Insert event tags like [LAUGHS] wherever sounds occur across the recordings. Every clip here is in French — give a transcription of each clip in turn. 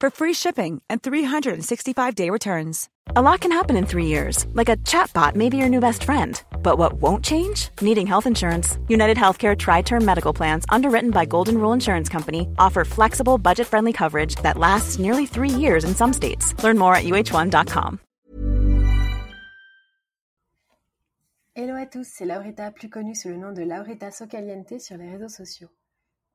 for free shipping and 365-day returns. A lot can happen in three years, like a chatbot may be your new best friend. But what won't change? Needing health insurance. United Healthcare Tri Term Medical Plans, underwritten by Golden Rule Insurance Company, offer flexible, budget friendly coverage that lasts nearly three years in some states. Learn more at uh1.com. Hello à tous, c'est Laurita, plus connue sous le nom de Laurita Socaliente sur les réseaux sociaux.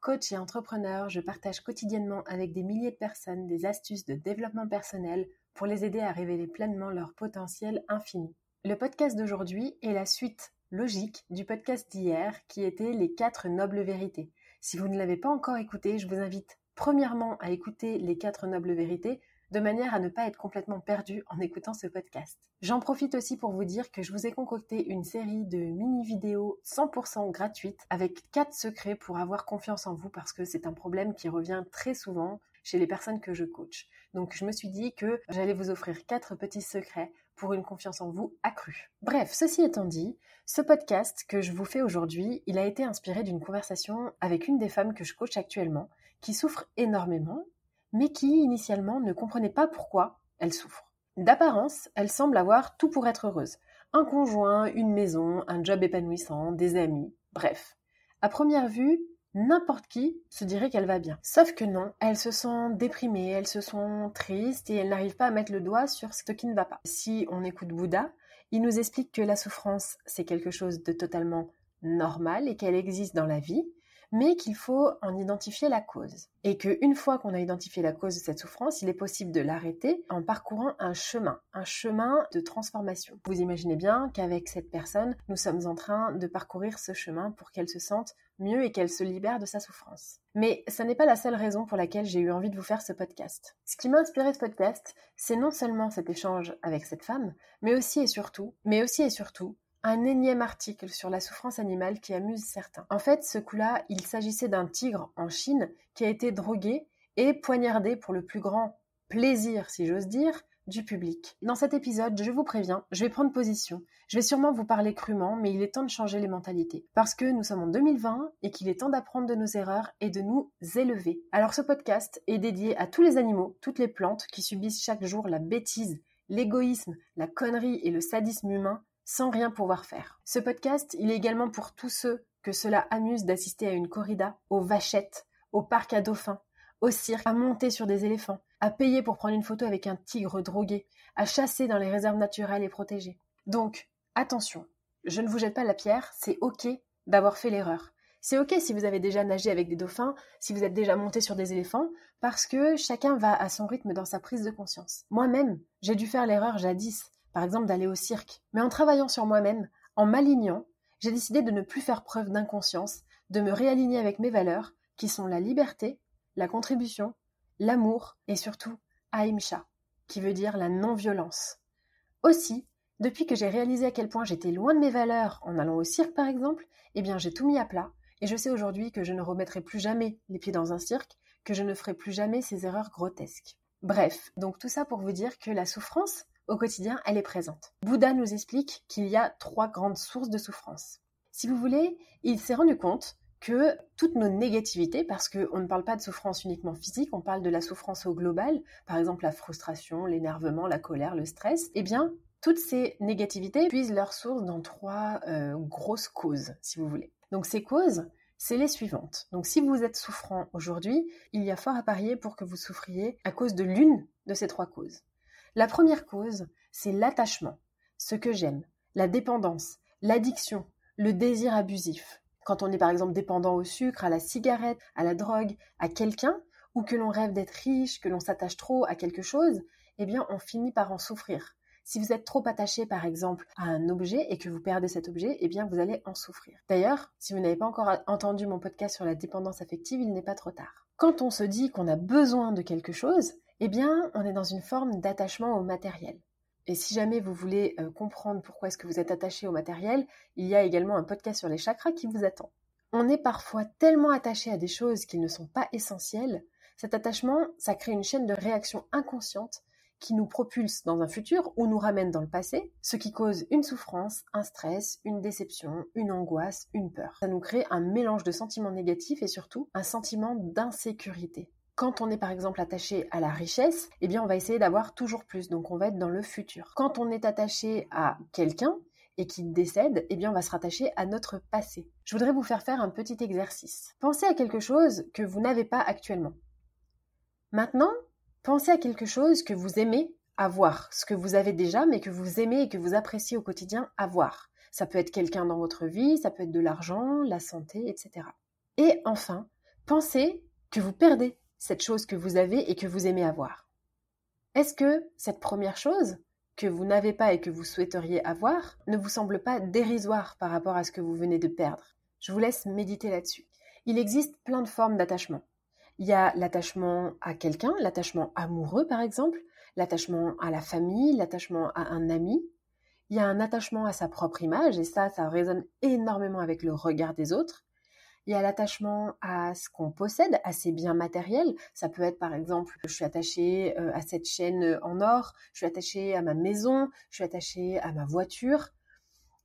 Coach et entrepreneur, je partage quotidiennement avec des milliers de personnes des astuces de développement personnel pour les aider à révéler pleinement leur potentiel infini. Le podcast d'aujourd'hui est la suite logique du podcast d'hier qui était les quatre nobles vérités. Si vous ne l'avez pas encore écouté, je vous invite premièrement à écouter les quatre nobles vérités de manière à ne pas être complètement perdu en écoutant ce podcast. J'en profite aussi pour vous dire que je vous ai concocté une série de mini-vidéos 100% gratuites avec quatre secrets pour avoir confiance en vous parce que c'est un problème qui revient très souvent chez les personnes que je coach. Donc je me suis dit que j'allais vous offrir quatre petits secrets pour une confiance en vous accrue. Bref, ceci étant dit, ce podcast que je vous fais aujourd'hui, il a été inspiré d'une conversation avec une des femmes que je coach actuellement, qui souffre énormément mais qui initialement ne comprenait pas pourquoi elle souffre. D'apparence, elle semble avoir tout pour être heureuse. Un conjoint, une maison, un job épanouissant, des amis, bref. À première vue, n'importe qui se dirait qu'elle va bien. Sauf que non, elle se sent déprimée, elle se sent triste et elle n'arrive pas à mettre le doigt sur ce qui ne va pas. Si on écoute Bouddha, il nous explique que la souffrance, c'est quelque chose de totalement normal et qu'elle existe dans la vie, mais qu'il faut en identifier la cause. Et qu'une fois qu'on a identifié la cause de cette souffrance, il est possible de l'arrêter en parcourant un chemin, un chemin de transformation. Vous imaginez bien qu'avec cette personne, nous sommes en train de parcourir ce chemin pour qu'elle se sente mieux et qu'elle se libère de sa souffrance. Mais ça n'est pas la seule raison pour laquelle j'ai eu envie de vous faire ce podcast. Ce qui m'a inspiré ce podcast, c'est non seulement cet échange avec cette femme, mais aussi et surtout, mais aussi et surtout un énième article sur la souffrance animale qui amuse certains. En fait, ce coup-là, il s'agissait d'un tigre en Chine qui a été drogué et poignardé pour le plus grand plaisir, si j'ose dire, du public. Dans cet épisode, je vous préviens, je vais prendre position. Je vais sûrement vous parler crûment, mais il est temps de changer les mentalités. Parce que nous sommes en 2020 et qu'il est temps d'apprendre de nos erreurs et de nous élever. Alors ce podcast est dédié à tous les animaux, toutes les plantes qui subissent chaque jour la bêtise, l'égoïsme, la connerie et le sadisme humain sans rien pouvoir faire. Ce podcast, il est également pour tous ceux que cela amuse d'assister à une corrida, aux vachettes, au parc à dauphins, au cirque, à monter sur des éléphants, à payer pour prendre une photo avec un tigre drogué, à chasser dans les réserves naturelles et protégées. Donc, attention, je ne vous jette pas la pierre, c'est ok d'avoir fait l'erreur. C'est ok si vous avez déjà nagé avec des dauphins, si vous êtes déjà monté sur des éléphants, parce que chacun va à son rythme dans sa prise de conscience. Moi-même, j'ai dû faire l'erreur jadis par exemple d'aller au cirque. Mais en travaillant sur moi-même, en m'alignant, j'ai décidé de ne plus faire preuve d'inconscience, de me réaligner avec mes valeurs, qui sont la liberté, la contribution, l'amour et surtout Aïmcha, qui veut dire la non-violence. Aussi, depuis que j'ai réalisé à quel point j'étais loin de mes valeurs en allant au cirque par exemple, eh bien j'ai tout mis à plat et je sais aujourd'hui que je ne remettrai plus jamais les pieds dans un cirque, que je ne ferai plus jamais ces erreurs grotesques. Bref, donc tout ça pour vous dire que la souffrance, au quotidien, elle est présente. Bouddha nous explique qu'il y a trois grandes sources de souffrance. Si vous voulez, il s'est rendu compte que toutes nos négativités, parce qu'on ne parle pas de souffrance uniquement physique, on parle de la souffrance au global, par exemple la frustration, l'énervement, la colère, le stress, eh bien, toutes ces négativités puisent leur source dans trois euh, grosses causes, si vous voulez. Donc ces causes, c'est les suivantes. Donc si vous êtes souffrant aujourd'hui, il y a fort à parier pour que vous souffriez à cause de l'une de ces trois causes. La première cause, c'est l'attachement, ce que j'aime, la dépendance, l'addiction, le désir abusif. Quand on est par exemple dépendant au sucre, à la cigarette, à la drogue, à quelqu'un, ou que l'on rêve d'être riche, que l'on s'attache trop à quelque chose, eh bien on finit par en souffrir. Si vous êtes trop attaché par exemple à un objet et que vous perdez cet objet, eh bien vous allez en souffrir. D'ailleurs, si vous n'avez pas encore entendu mon podcast sur la dépendance affective, il n'est pas trop tard. Quand on se dit qu'on a besoin de quelque chose, eh bien on est dans une forme d'attachement au matériel. Et si jamais vous voulez euh, comprendre pourquoi est-ce que vous êtes attaché au matériel, il y a également un podcast sur les chakras qui vous attend. On est parfois tellement attaché à des choses qui ne sont pas essentielles. Cet attachement, ça crée une chaîne de réactions inconscientes qui nous propulse dans un futur ou nous ramène dans le passé, ce qui cause une souffrance, un stress, une déception, une angoisse, une peur. Ça nous crée un mélange de sentiments négatifs et surtout un sentiment d'insécurité. Quand on est par exemple attaché à la richesse, eh bien on va essayer d'avoir toujours plus, donc on va être dans le futur. Quand on est attaché à quelqu'un et qu'il décède, eh bien on va se rattacher à notre passé. Je voudrais vous faire faire un petit exercice. Pensez à quelque chose que vous n'avez pas actuellement. Maintenant, Pensez à quelque chose que vous aimez avoir, ce que vous avez déjà, mais que vous aimez et que vous appréciez au quotidien avoir. Ça peut être quelqu'un dans votre vie, ça peut être de l'argent, la santé, etc. Et enfin, pensez que vous perdez cette chose que vous avez et que vous aimez avoir. Est-ce que cette première chose que vous n'avez pas et que vous souhaiteriez avoir ne vous semble pas dérisoire par rapport à ce que vous venez de perdre? Je vous laisse méditer là-dessus. Il existe plein de formes d'attachement. Il y a l'attachement à quelqu'un, l'attachement amoureux par exemple, l'attachement à la famille, l'attachement à un ami. Il y a un attachement à sa propre image, et ça, ça résonne énormément avec le regard des autres. Il y a l'attachement à ce qu'on possède, à ses biens matériels. Ça peut être par exemple, je suis attaché euh, à cette chaîne en or, je suis attaché à ma maison, je suis attaché à ma voiture.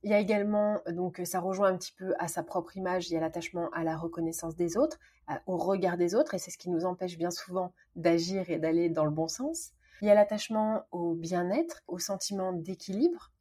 Il y a également, donc ça rejoint un petit peu à sa propre image, il y a l'attachement à la reconnaissance des autres, au regard des autres, et c'est ce qui nous empêche bien souvent d'agir et d'aller dans le bon sens. Il y a l'attachement au bien-être, au sentiment d'équilibre.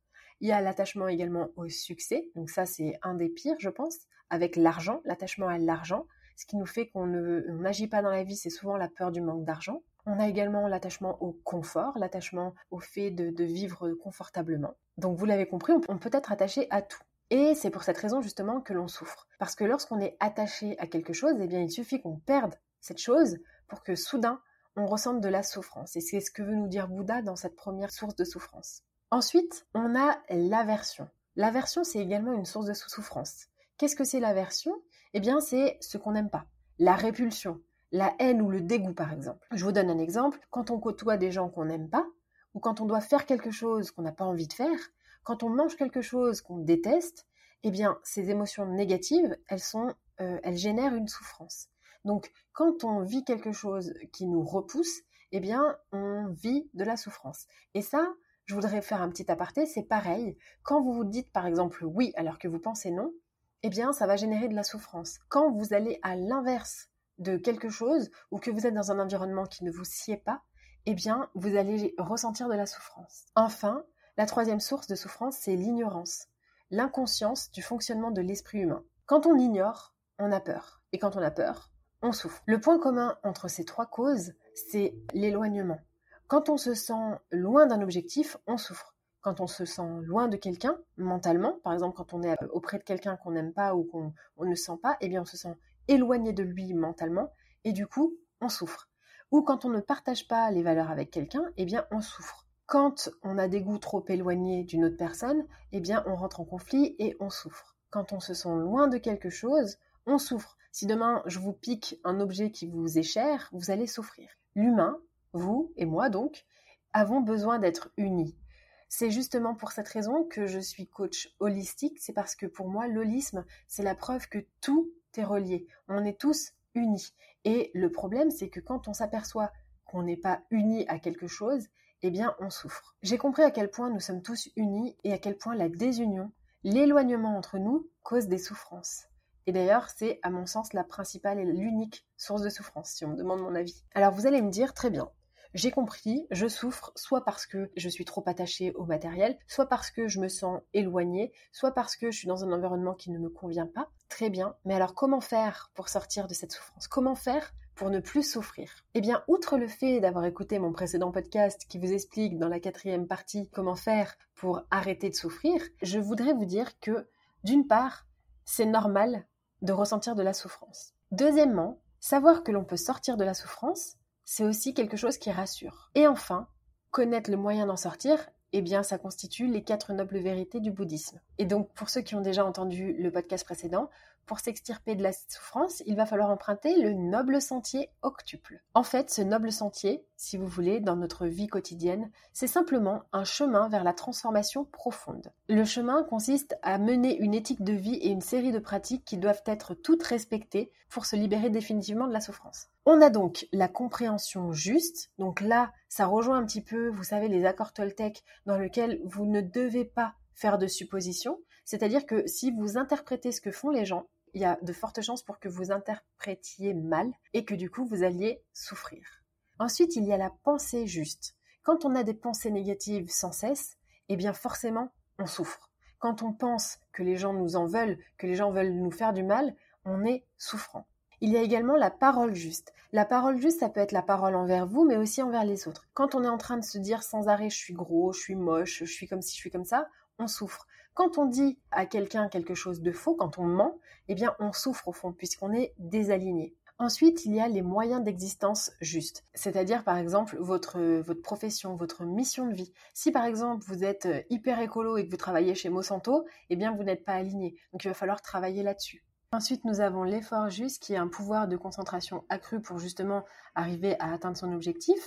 Il y a l'attachement également au succès, donc ça c'est un des pires je pense, avec l'argent, l'attachement à l'argent. Ce qui nous fait qu'on n'agit pas dans la vie, c'est souvent la peur du manque d'argent. On a également l'attachement au confort, l'attachement au fait de, vivre confortablement. Donc vous l'avez compris, on peut être attaché à tout. Et c'est pour cette raison justement que l'on souffre. Parce que lorsqu'on est attaché à quelque chose, eh bien il suffit qu'on perde cette chose pour que soudain on ressente de la souffrance. Et c'est ce que veut nous dire Bouddha dans cette première source de souffrance. Ensuite, on a l'aversion. L'aversion, c'est également une source de souffrance. Qu'est-ce que c'est l'aversion? Eh bien, c'est ce qu'on n'aime pas. La répulsion, la haine ou le dégoût par exemple. Je vous donne un exemple. Quand on côtoie des gens qu'on n'aime pas, ou quand on doit faire quelque chose qu'on n'a pas envie de faire, quand on mange quelque chose qu'on déteste, eh bien ces émotions négatives, elles sont, euh, elles génèrent une souffrance. Donc quand on vit quelque chose qui nous repousse, eh bien on vit de la souffrance. Et ça, je voudrais faire un petit aparté, c'est pareil. Quand vous vous dites par exemple oui alors que vous pensez non, eh bien ça va générer de la souffrance. Quand vous allez à l'inverse de quelque chose ou que vous êtes dans un environnement qui ne vous sied pas, eh bien, vous allez ressentir de la souffrance. Enfin, la troisième source de souffrance, c'est l'ignorance, l'inconscience du fonctionnement de l'esprit humain. Quand on ignore, on a peur. Et quand on a peur, on souffre. Le point commun entre ces trois causes, c'est l'éloignement. Quand on se sent loin d'un objectif, on souffre. Quand on se sent loin de quelqu'un, mentalement, par exemple quand on est auprès de quelqu'un qu'on n'aime pas ou qu'on ne sent pas, eh bien on se sent éloigné de lui mentalement et du coup on souffre. Ou quand on ne partage pas les valeurs avec quelqu'un, eh bien on souffre. Quand on a des goûts trop éloignés d'une autre personne, eh bien on rentre en conflit et on souffre. Quand on se sent loin de quelque chose, on souffre. Si demain je vous pique un objet qui vous est cher, vous allez souffrir. L'humain, vous et moi donc, avons besoin d'être unis. C'est justement pour cette raison que je suis coach holistique, c'est parce que pour moi l'holisme, c'est la preuve que tout est relié. On est tous unis. Et le problème, c'est que quand on s'aperçoit qu'on n'est pas unis à quelque chose, eh bien, on souffre. J'ai compris à quel point nous sommes tous unis et à quel point la désunion, l'éloignement entre nous, cause des souffrances. Et d'ailleurs, c'est à mon sens la principale et l'unique source de souffrance, si on me demande mon avis. Alors vous allez me dire, très bien, j'ai compris, je souffre soit parce que je suis trop attachée au matériel, soit parce que je me sens éloignée, soit parce que je suis dans un environnement qui ne me convient pas. Très bien, mais alors comment faire pour sortir de cette souffrance? Comment faire pour ne plus souffrir? Eh bien, outre le fait d'avoir écouté mon précédent podcast qui vous explique dans la quatrième partie comment faire pour arrêter de souffrir, je voudrais vous dire que, d'une part, c'est normal de ressentir de la souffrance. Deuxièmement, savoir que l'on peut sortir de la souffrance, c'est aussi quelque chose qui rassure. Et enfin, connaître le moyen d'en sortir, eh bien, ça constitue les quatre nobles vérités du bouddhisme. Et donc, pour ceux qui ont déjà entendu le podcast précédent, pour s'extirper de la souffrance, il va falloir emprunter le noble sentier octuple. En fait, ce noble sentier, si vous voulez, dans notre vie quotidienne, c'est simplement un chemin vers la transformation profonde. Le chemin consiste à mener une éthique de vie et une série de pratiques qui doivent être toutes respectées pour se libérer définitivement de la souffrance. On a donc la compréhension juste, donc là, ça rejoint un petit peu, vous savez, les accords Toltec dans lesquels vous ne devez pas faire de suppositions, c'est-à-dire que si vous interprétez ce que font les gens, il y a de fortes chances pour que vous interprétiez mal et que du coup vous alliez souffrir. Ensuite, il y a la pensée juste. Quand on a des pensées négatives sans cesse, eh bien forcément, on souffre. Quand on pense que les gens nous en veulent, que les gens veulent nous faire du mal, on est souffrant. Il y a également la parole juste. La parole juste, ça peut être la parole envers vous, mais aussi envers les autres. Quand on est en train de se dire sans arrêt je suis gros, je suis moche, je suis comme si je suis comme ça, on souffre. Quand on dit à quelqu'un quelque chose de faux, quand on ment, eh bien on souffre au fond puisqu'on est désaligné. Ensuite, il y a les moyens d'existence justes, c'est-à-dire par exemple votre, profession, votre mission de vie. Si par exemple vous êtes hyper écolo et que vous travaillez chez Monsanto, eh bien vous n'êtes pas aligné. Donc il va falloir travailler là-dessus. Ensuite, nous avons l'effort juste qui est un pouvoir de concentration accru pour justement arriver à atteindre son objectif.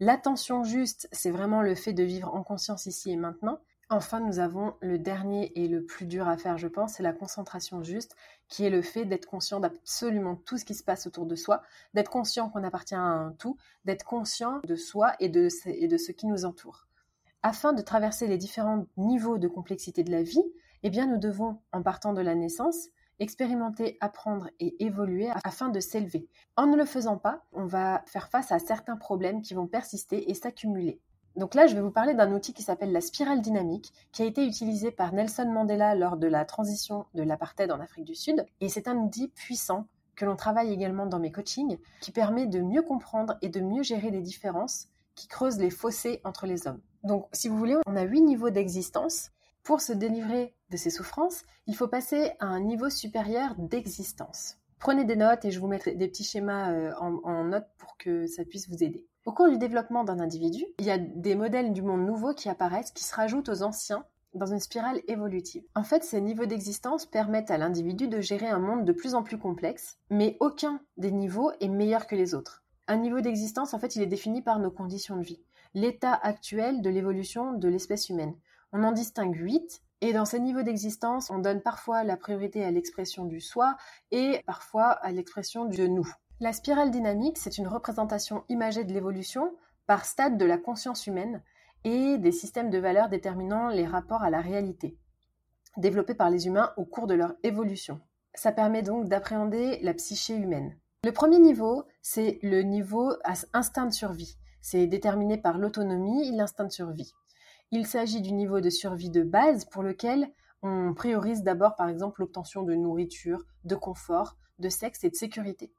L'attention juste, c'est vraiment le fait de vivre en conscience ici et maintenant. Enfin, nous avons le dernier et le plus dur à faire, je pense, c'est la concentration juste, qui est le fait d'être conscient d'absolument tout ce qui se passe autour de soi, d'être conscient qu'on appartient à un tout, d'être conscient de soi et de, et de ce qui nous entoure. Afin de traverser les différents niveaux de complexité de la vie, eh bien, nous devons, en partant de la naissance, expérimenter, apprendre et évoluer afin de s'élever. En ne le faisant pas, on va faire face à certains problèmes qui vont persister et s'accumuler. Donc là, je vais vous parler d'un outil qui s'appelle la spirale dynamique, qui a été utilisé par Nelson Mandela lors de la transition de l'apartheid en Afrique du Sud. Et c'est un outil puissant que l'on travaille également dans mes coachings, qui permet de mieux comprendre et de mieux gérer les différences qui creusent les fossés entre les hommes. Donc, si vous voulez, on a huit niveaux d'existence. Pour se délivrer de ces souffrances, il faut passer à un niveau supérieur d'existence. Prenez des notes et je vous mettrai des petits schémas euh, en, en notes pour que ça puisse vous aider. Au cours du développement d'un individu, il y a des modèles du monde nouveau qui apparaissent, qui se rajoutent aux anciens dans une spirale évolutive. En fait, ces niveaux d'existence permettent à l'individu de gérer un monde de plus en plus complexe, mais aucun des niveaux est meilleur que les autres. Un niveau d'existence, en fait, il est défini par nos conditions de vie, l'état actuel de l'évolution de l'espèce humaine. On en distingue huit, et dans ces niveaux d'existence, on donne parfois la priorité à l'expression du soi et parfois à l'expression du nous. La spirale dynamique, c'est une représentation imagée de l'évolution par stade de la conscience humaine et des systèmes de valeurs déterminant les rapports à la réalité, développés par les humains au cours de leur évolution. Ça permet donc d'appréhender la psyché humaine. Le premier niveau, c'est le niveau instinct de survie. C'est déterminé par l'autonomie et l'instinct de survie. Il s'agit du niveau de survie de base pour lequel on priorise d'abord par exemple l'obtention de nourriture, de confort, de sexe et de sécurité.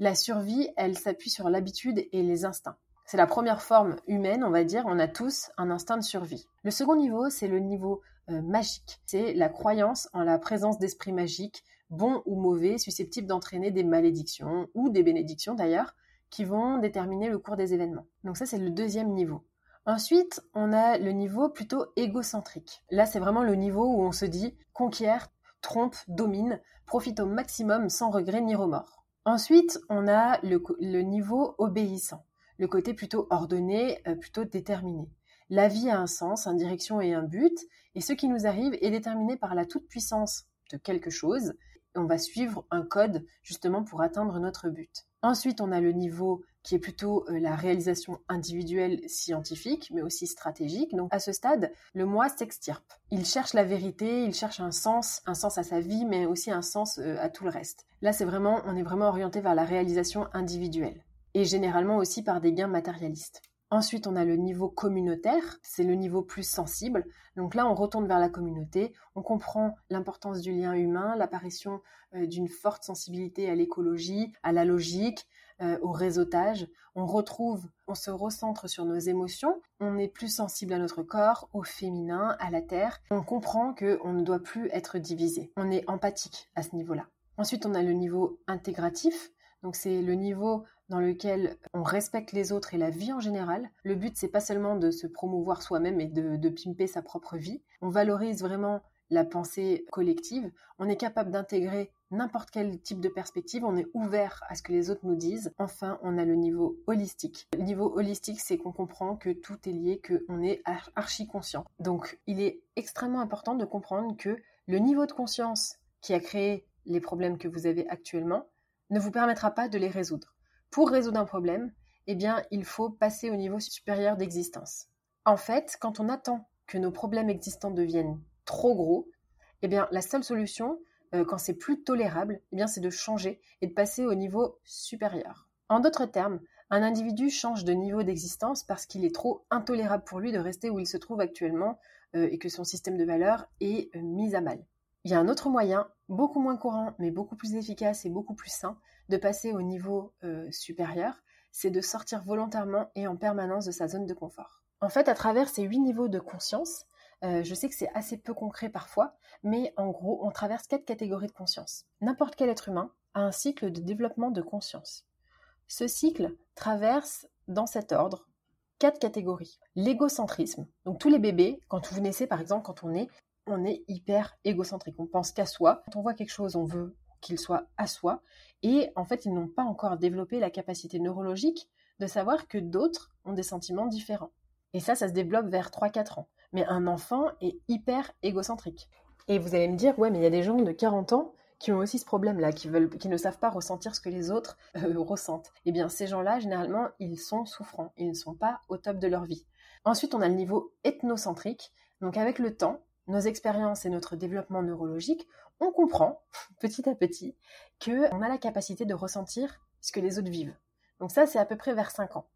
La survie, elle s'appuie sur l'habitude et les instincts. C'est la première forme humaine, on va dire, on a tous un instinct de survie. Le second niveau, c'est le niveau euh, magique. C'est la croyance en la présence d'esprits magiques, bons ou mauvais, susceptibles d'entraîner des malédictions, ou des bénédictions d'ailleurs, qui vont déterminer le cours des événements. Donc ça, c'est le deuxième niveau. Ensuite, on a le niveau plutôt égocentrique. Là, c'est vraiment le niveau où on se dit conquiert, trompe, domine, profite au maximum sans regret ni remords. Ensuite, on a le, niveau obéissant, le côté plutôt ordonné, euh, plutôt déterminé. La vie a un sens, une direction et un but, et ce qui nous arrive est déterminé par la toute-puissance de quelque chose. On va suivre un code justement pour atteindre notre but. Ensuite, on a le niveau qui est plutôt euh, la réalisation individuelle scientifique, mais aussi stratégique. Donc à ce stade, le moi s'extirpe. Il cherche la vérité, il cherche un sens, un sens à sa vie, mais aussi un sens euh, à tout le reste. Là, c'est vraiment, on est vraiment orienté vers la réalisation individuelle, et généralement aussi par des gains matérialistes. Ensuite, on a le niveau communautaire, c'est le niveau plus sensible. Donc là, on retourne vers la communauté, on comprend l'importance du lien humain, l'apparition euh, d'une forte sensibilité à l'écologie, à la logique, euh, au réseautage. On retrouve, on se recentre sur nos émotions. On est plus sensible à notre corps, au féminin, à la terre. On comprend que on ne doit plus être divisé. On est empathique à ce niveau-là. Ensuite, on a le niveau intégratif. Donc c'est le niveau dans lequel on respecte les autres et la vie en général. Le but, c'est pas seulement de se promouvoir soi-même et de, de pimper sa propre vie. On valorise vraiment la pensée collective. On est capable d'intégrer n'importe quel type de perspective, on est ouvert à ce que les autres nous disent. Enfin, on a le niveau holistique. Le niveau holistique, c'est qu'on comprend que tout est lié, qu'on est archi conscient. Donc, il est extrêmement important de comprendre que le niveau de conscience qui a créé les problèmes que vous avez actuellement ne vous permettra pas de les résoudre. Pour résoudre un problème, eh bien, il faut passer au niveau supérieur d'existence. En fait, quand on attend que nos problèmes existants deviennent trop gros, eh bien, la seule solution, euh, quand c'est plus tolérable, eh c'est de changer et de passer au niveau supérieur. En d'autres termes, un individu change de niveau d'existence parce qu'il est trop intolérable pour lui de rester où il se trouve actuellement euh, et que son système de valeurs est euh, mis à mal. Il y a un autre moyen, beaucoup moins courant, mais beaucoup plus efficace et beaucoup plus sain, de passer au niveau supérieur, c'est de sortir volontairement et en permanence de sa zone de confort. En fait, à travers ces huit niveaux de conscience, euh, je sais que c'est assez peu concret parfois, mais en gros, on traverse quatre catégories de conscience. N'importe quel être humain a un cycle de développement de conscience. Ce cycle traverse, dans cet ordre, quatre catégories. L'égocentrisme. Donc tous les bébés, quand vous naissez par exemple, quand on est, on est hyper égocentrique. On pense qu'à soi. Quand on voit quelque chose, on veut qu'il soit à soi. Et en fait, ils n'ont pas encore développé la capacité neurologique de savoir que d'autres ont des sentiments différents. Et ça, ça se développe vers 3-4 ans. Mais un enfant est hyper égocentrique. Et vous allez me dire, ouais, mais il y a des gens de 40 ans qui ont aussi ce problème-là, qui, qui ne savent pas ressentir ce que les autres euh, ressentent. Eh bien, ces gens-là, généralement, ils sont souffrants. Ils ne sont pas au top de leur vie. Ensuite, on a le niveau ethnocentrique. Donc, avec le temps, nos expériences et notre développement neurologique, on comprend, [LAUGHS] petit à petit, qu'on a la capacité de ressentir ce que les autres vivent. Donc ça, c'est à peu près vers 5 ans.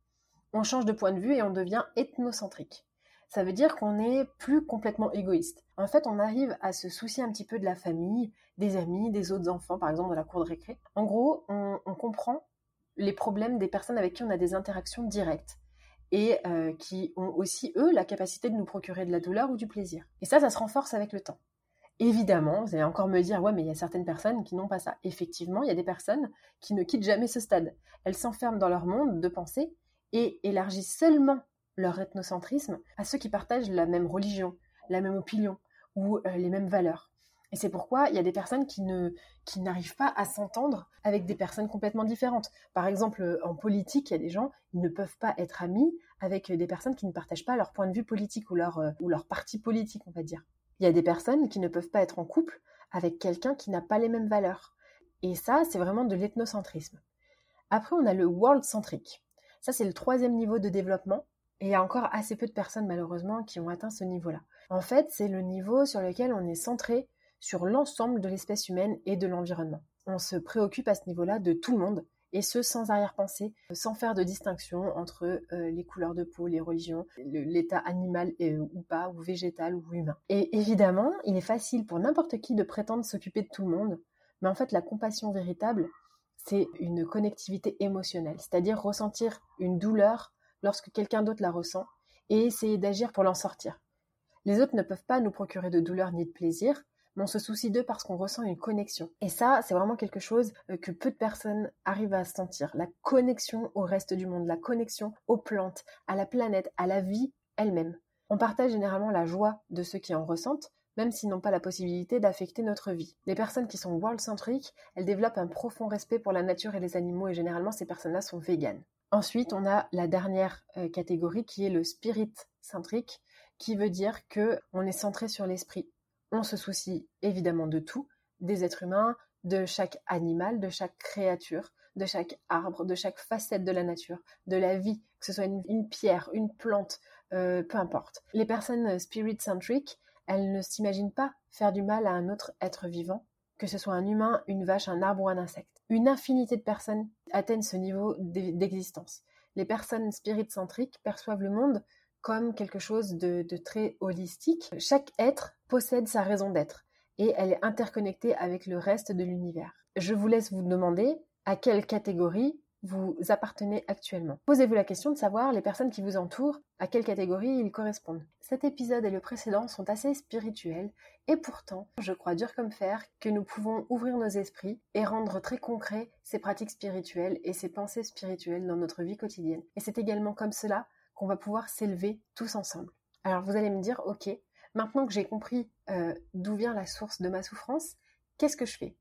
On change de point de vue et on devient ethnocentrique ça veut dire qu'on n'est plus complètement égoïste. En fait, on arrive à se soucier un petit peu de la famille, des amis, des autres enfants, par exemple, dans la cour de récré. En gros, on, comprend les problèmes des personnes avec qui on a des interactions directes et euh, qui ont aussi, eux, la capacité de nous procurer de la douleur ou du plaisir. Et ça, ça se renforce avec le temps. Évidemment, vous allez encore me dire, ouais, mais il y a certaines personnes qui n'ont pas ça. Effectivement, il y a des personnes qui ne quittent jamais ce stade. Elles s'enferment dans leur monde de pensée et élargissent seulement leur ethnocentrisme à ceux qui partagent la même religion, la même opinion ou euh, les mêmes valeurs. Et c'est pourquoi il y a des personnes qui ne qui n'arrivent pas à s'entendre avec des personnes complètement différentes. Par exemple, en politique, il y a des gens qui ne peuvent pas être amis avec des personnes qui ne partagent pas leur point de vue politique ou leur euh, ou leur parti politique, on va dire. Il y a des personnes qui ne peuvent pas être en couple avec quelqu'un qui n'a pas les mêmes valeurs. Et ça, c'est vraiment de l'ethnocentrisme. Après, on a le world centrique. Ça, c'est le troisième niveau de développement et il y a encore assez peu de personnes malheureusement qui ont atteint ce niveau-là. En fait, c'est le niveau sur lequel on est centré sur l'ensemble de l'espèce humaine et de l'environnement. On se préoccupe à ce niveau-là de tout le monde, et ce sans arrière-pensée, sans faire de distinction entre euh, les couleurs de peau, les religions, l'état animal ou pas, ou végétal ou humain. Et évidemment, il est facile pour n'importe qui de prétendre s'occuper de tout le monde, mais en fait la compassion véritable, c'est une connectivité émotionnelle, c'est-à-dire ressentir une douleur lorsque quelqu'un d'autre la ressent et essayer d'agir pour l'en sortir. Les autres ne peuvent pas nous procurer de douleur ni de plaisir, on se soucie d'eux parce qu'on ressent une connexion. Et ça, c'est vraiment quelque chose euh, que peu de personnes arrivent à sentir. La connexion au reste du monde, la connexion aux plantes, à la planète, à la vie elle-même. On partage généralement la joie de ceux qui en ressentent, même s'ils n'ont pas la possibilité d'affecter notre vie. Les personnes qui sont world-centriques, elles développent un profond respect pour la nature et les animaux, et généralement ces personnes-là sont véganes. Ensuite, on a la dernière euh, catégorie qui est le spirit centrique, qui veut dire que on est centré sur l'esprit. On se soucie évidemment de tout, des êtres humains, de chaque animal, de chaque créature, de chaque arbre, de chaque facette de la nature, de la vie, que ce soit une, pierre, une plante, euh, peu importe. Les personnes spirit centriques, elles ne s'imaginent pas faire du mal à un autre être vivant, que ce soit un humain, une vache, un arbre ou un insecte une infinité de personnes atteignent ce niveau d'existence. Les personnes spirit-centriques perçoivent le monde comme quelque chose de, très holistique. Chaque être possède sa raison d'être et elle est interconnectée avec le reste de l'univers. Je vous laisse vous demander à quelle catégorie vous appartenez actuellement. Posez-vous la question de savoir les personnes qui vous entourent, à quelle catégorie ils correspondent. Cet épisode et le précédent sont assez spirituels et pourtant, je crois dur comme fer que nous pouvons ouvrir nos esprits et rendre très concret ces pratiques spirituelles et ces pensées spirituelles dans notre vie quotidienne. Et c'est également comme cela qu'on va pouvoir s'élever tous ensemble. Alors vous allez me dire, ok, maintenant que j'ai compris euh, d'où vient la source de ma souffrance, qu'est-ce que je fais?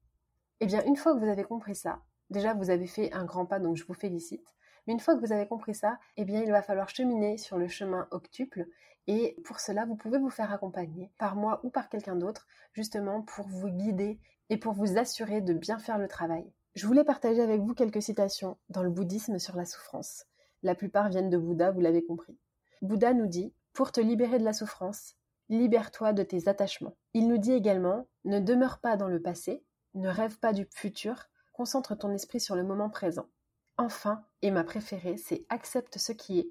Eh bien, une fois que vous avez compris ça, déjà vous avez fait un grand pas, donc je vous félicite. Mais une fois que vous avez compris ça, eh bien, il va falloir cheminer sur le chemin octuple. Et pour cela, vous pouvez vous faire accompagner par moi ou par quelqu'un d'autre, justement pour vous guider et pour vous assurer de bien faire le travail. Je voulais partager avec vous quelques citations dans le bouddhisme sur la souffrance. La plupart viennent de Bouddha, vous l'avez compris. Bouddha nous dit Pour te libérer de la souffrance, libère-toi de tes attachements. Il nous dit également Ne demeure pas dans le passé, ne rêve pas du futur, concentre ton esprit sur le moment présent. Enfin, et ma préférée, c'est accepte ce qui est,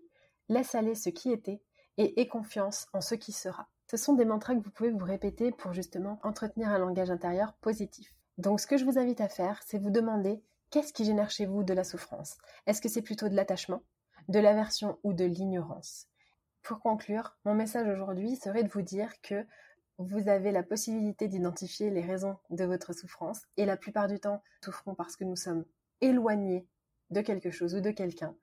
laisse aller ce qui était et aie confiance en ce qui sera. Ce sont des mantras que vous pouvez vous répéter pour justement entretenir un langage intérieur positif. Donc ce que je vous invite à faire, c'est vous demander qu'est-ce qui génère chez vous de la souffrance? Est-ce que c'est plutôt de l'attachement, de l'aversion ou de l'ignorance? Pour conclure, mon message aujourd'hui serait de vous dire que vous avez la possibilité d'identifier les raisons de votre souffrance et la plupart du temps souffrons parce que nous sommes éloignés de quelque chose ou de quelqu'un.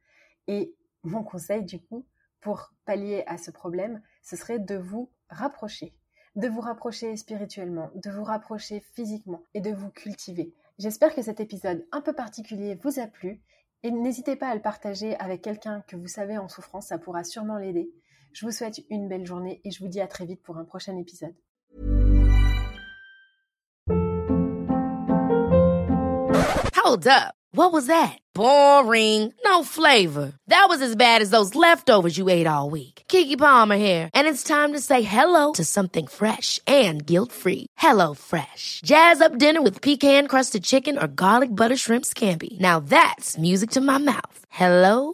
Et mon conseil du coup pour pallier à ce problème, ce serait de vous rapprocher, de vous rapprocher spirituellement, de vous rapprocher physiquement et de vous cultiver. J'espère que cet épisode un peu particulier vous a plu et n'hésitez pas à le partager avec quelqu'un que vous savez en souffrance, ça pourra sûrement l'aider. Je vous souhaite une belle journée et je vous dis à très vite pour un prochain épisode. Hold up. What was that? Boring. No flavor. That was as bad as those leftovers you ate all week. Kiki Palmer here, and it's time to say hello to something fresh and guilt-free. Hello Fresh. Jazz up dinner with pecan-crusted chicken or garlic butter shrimp scampi. Now that's music to my mouth. Hello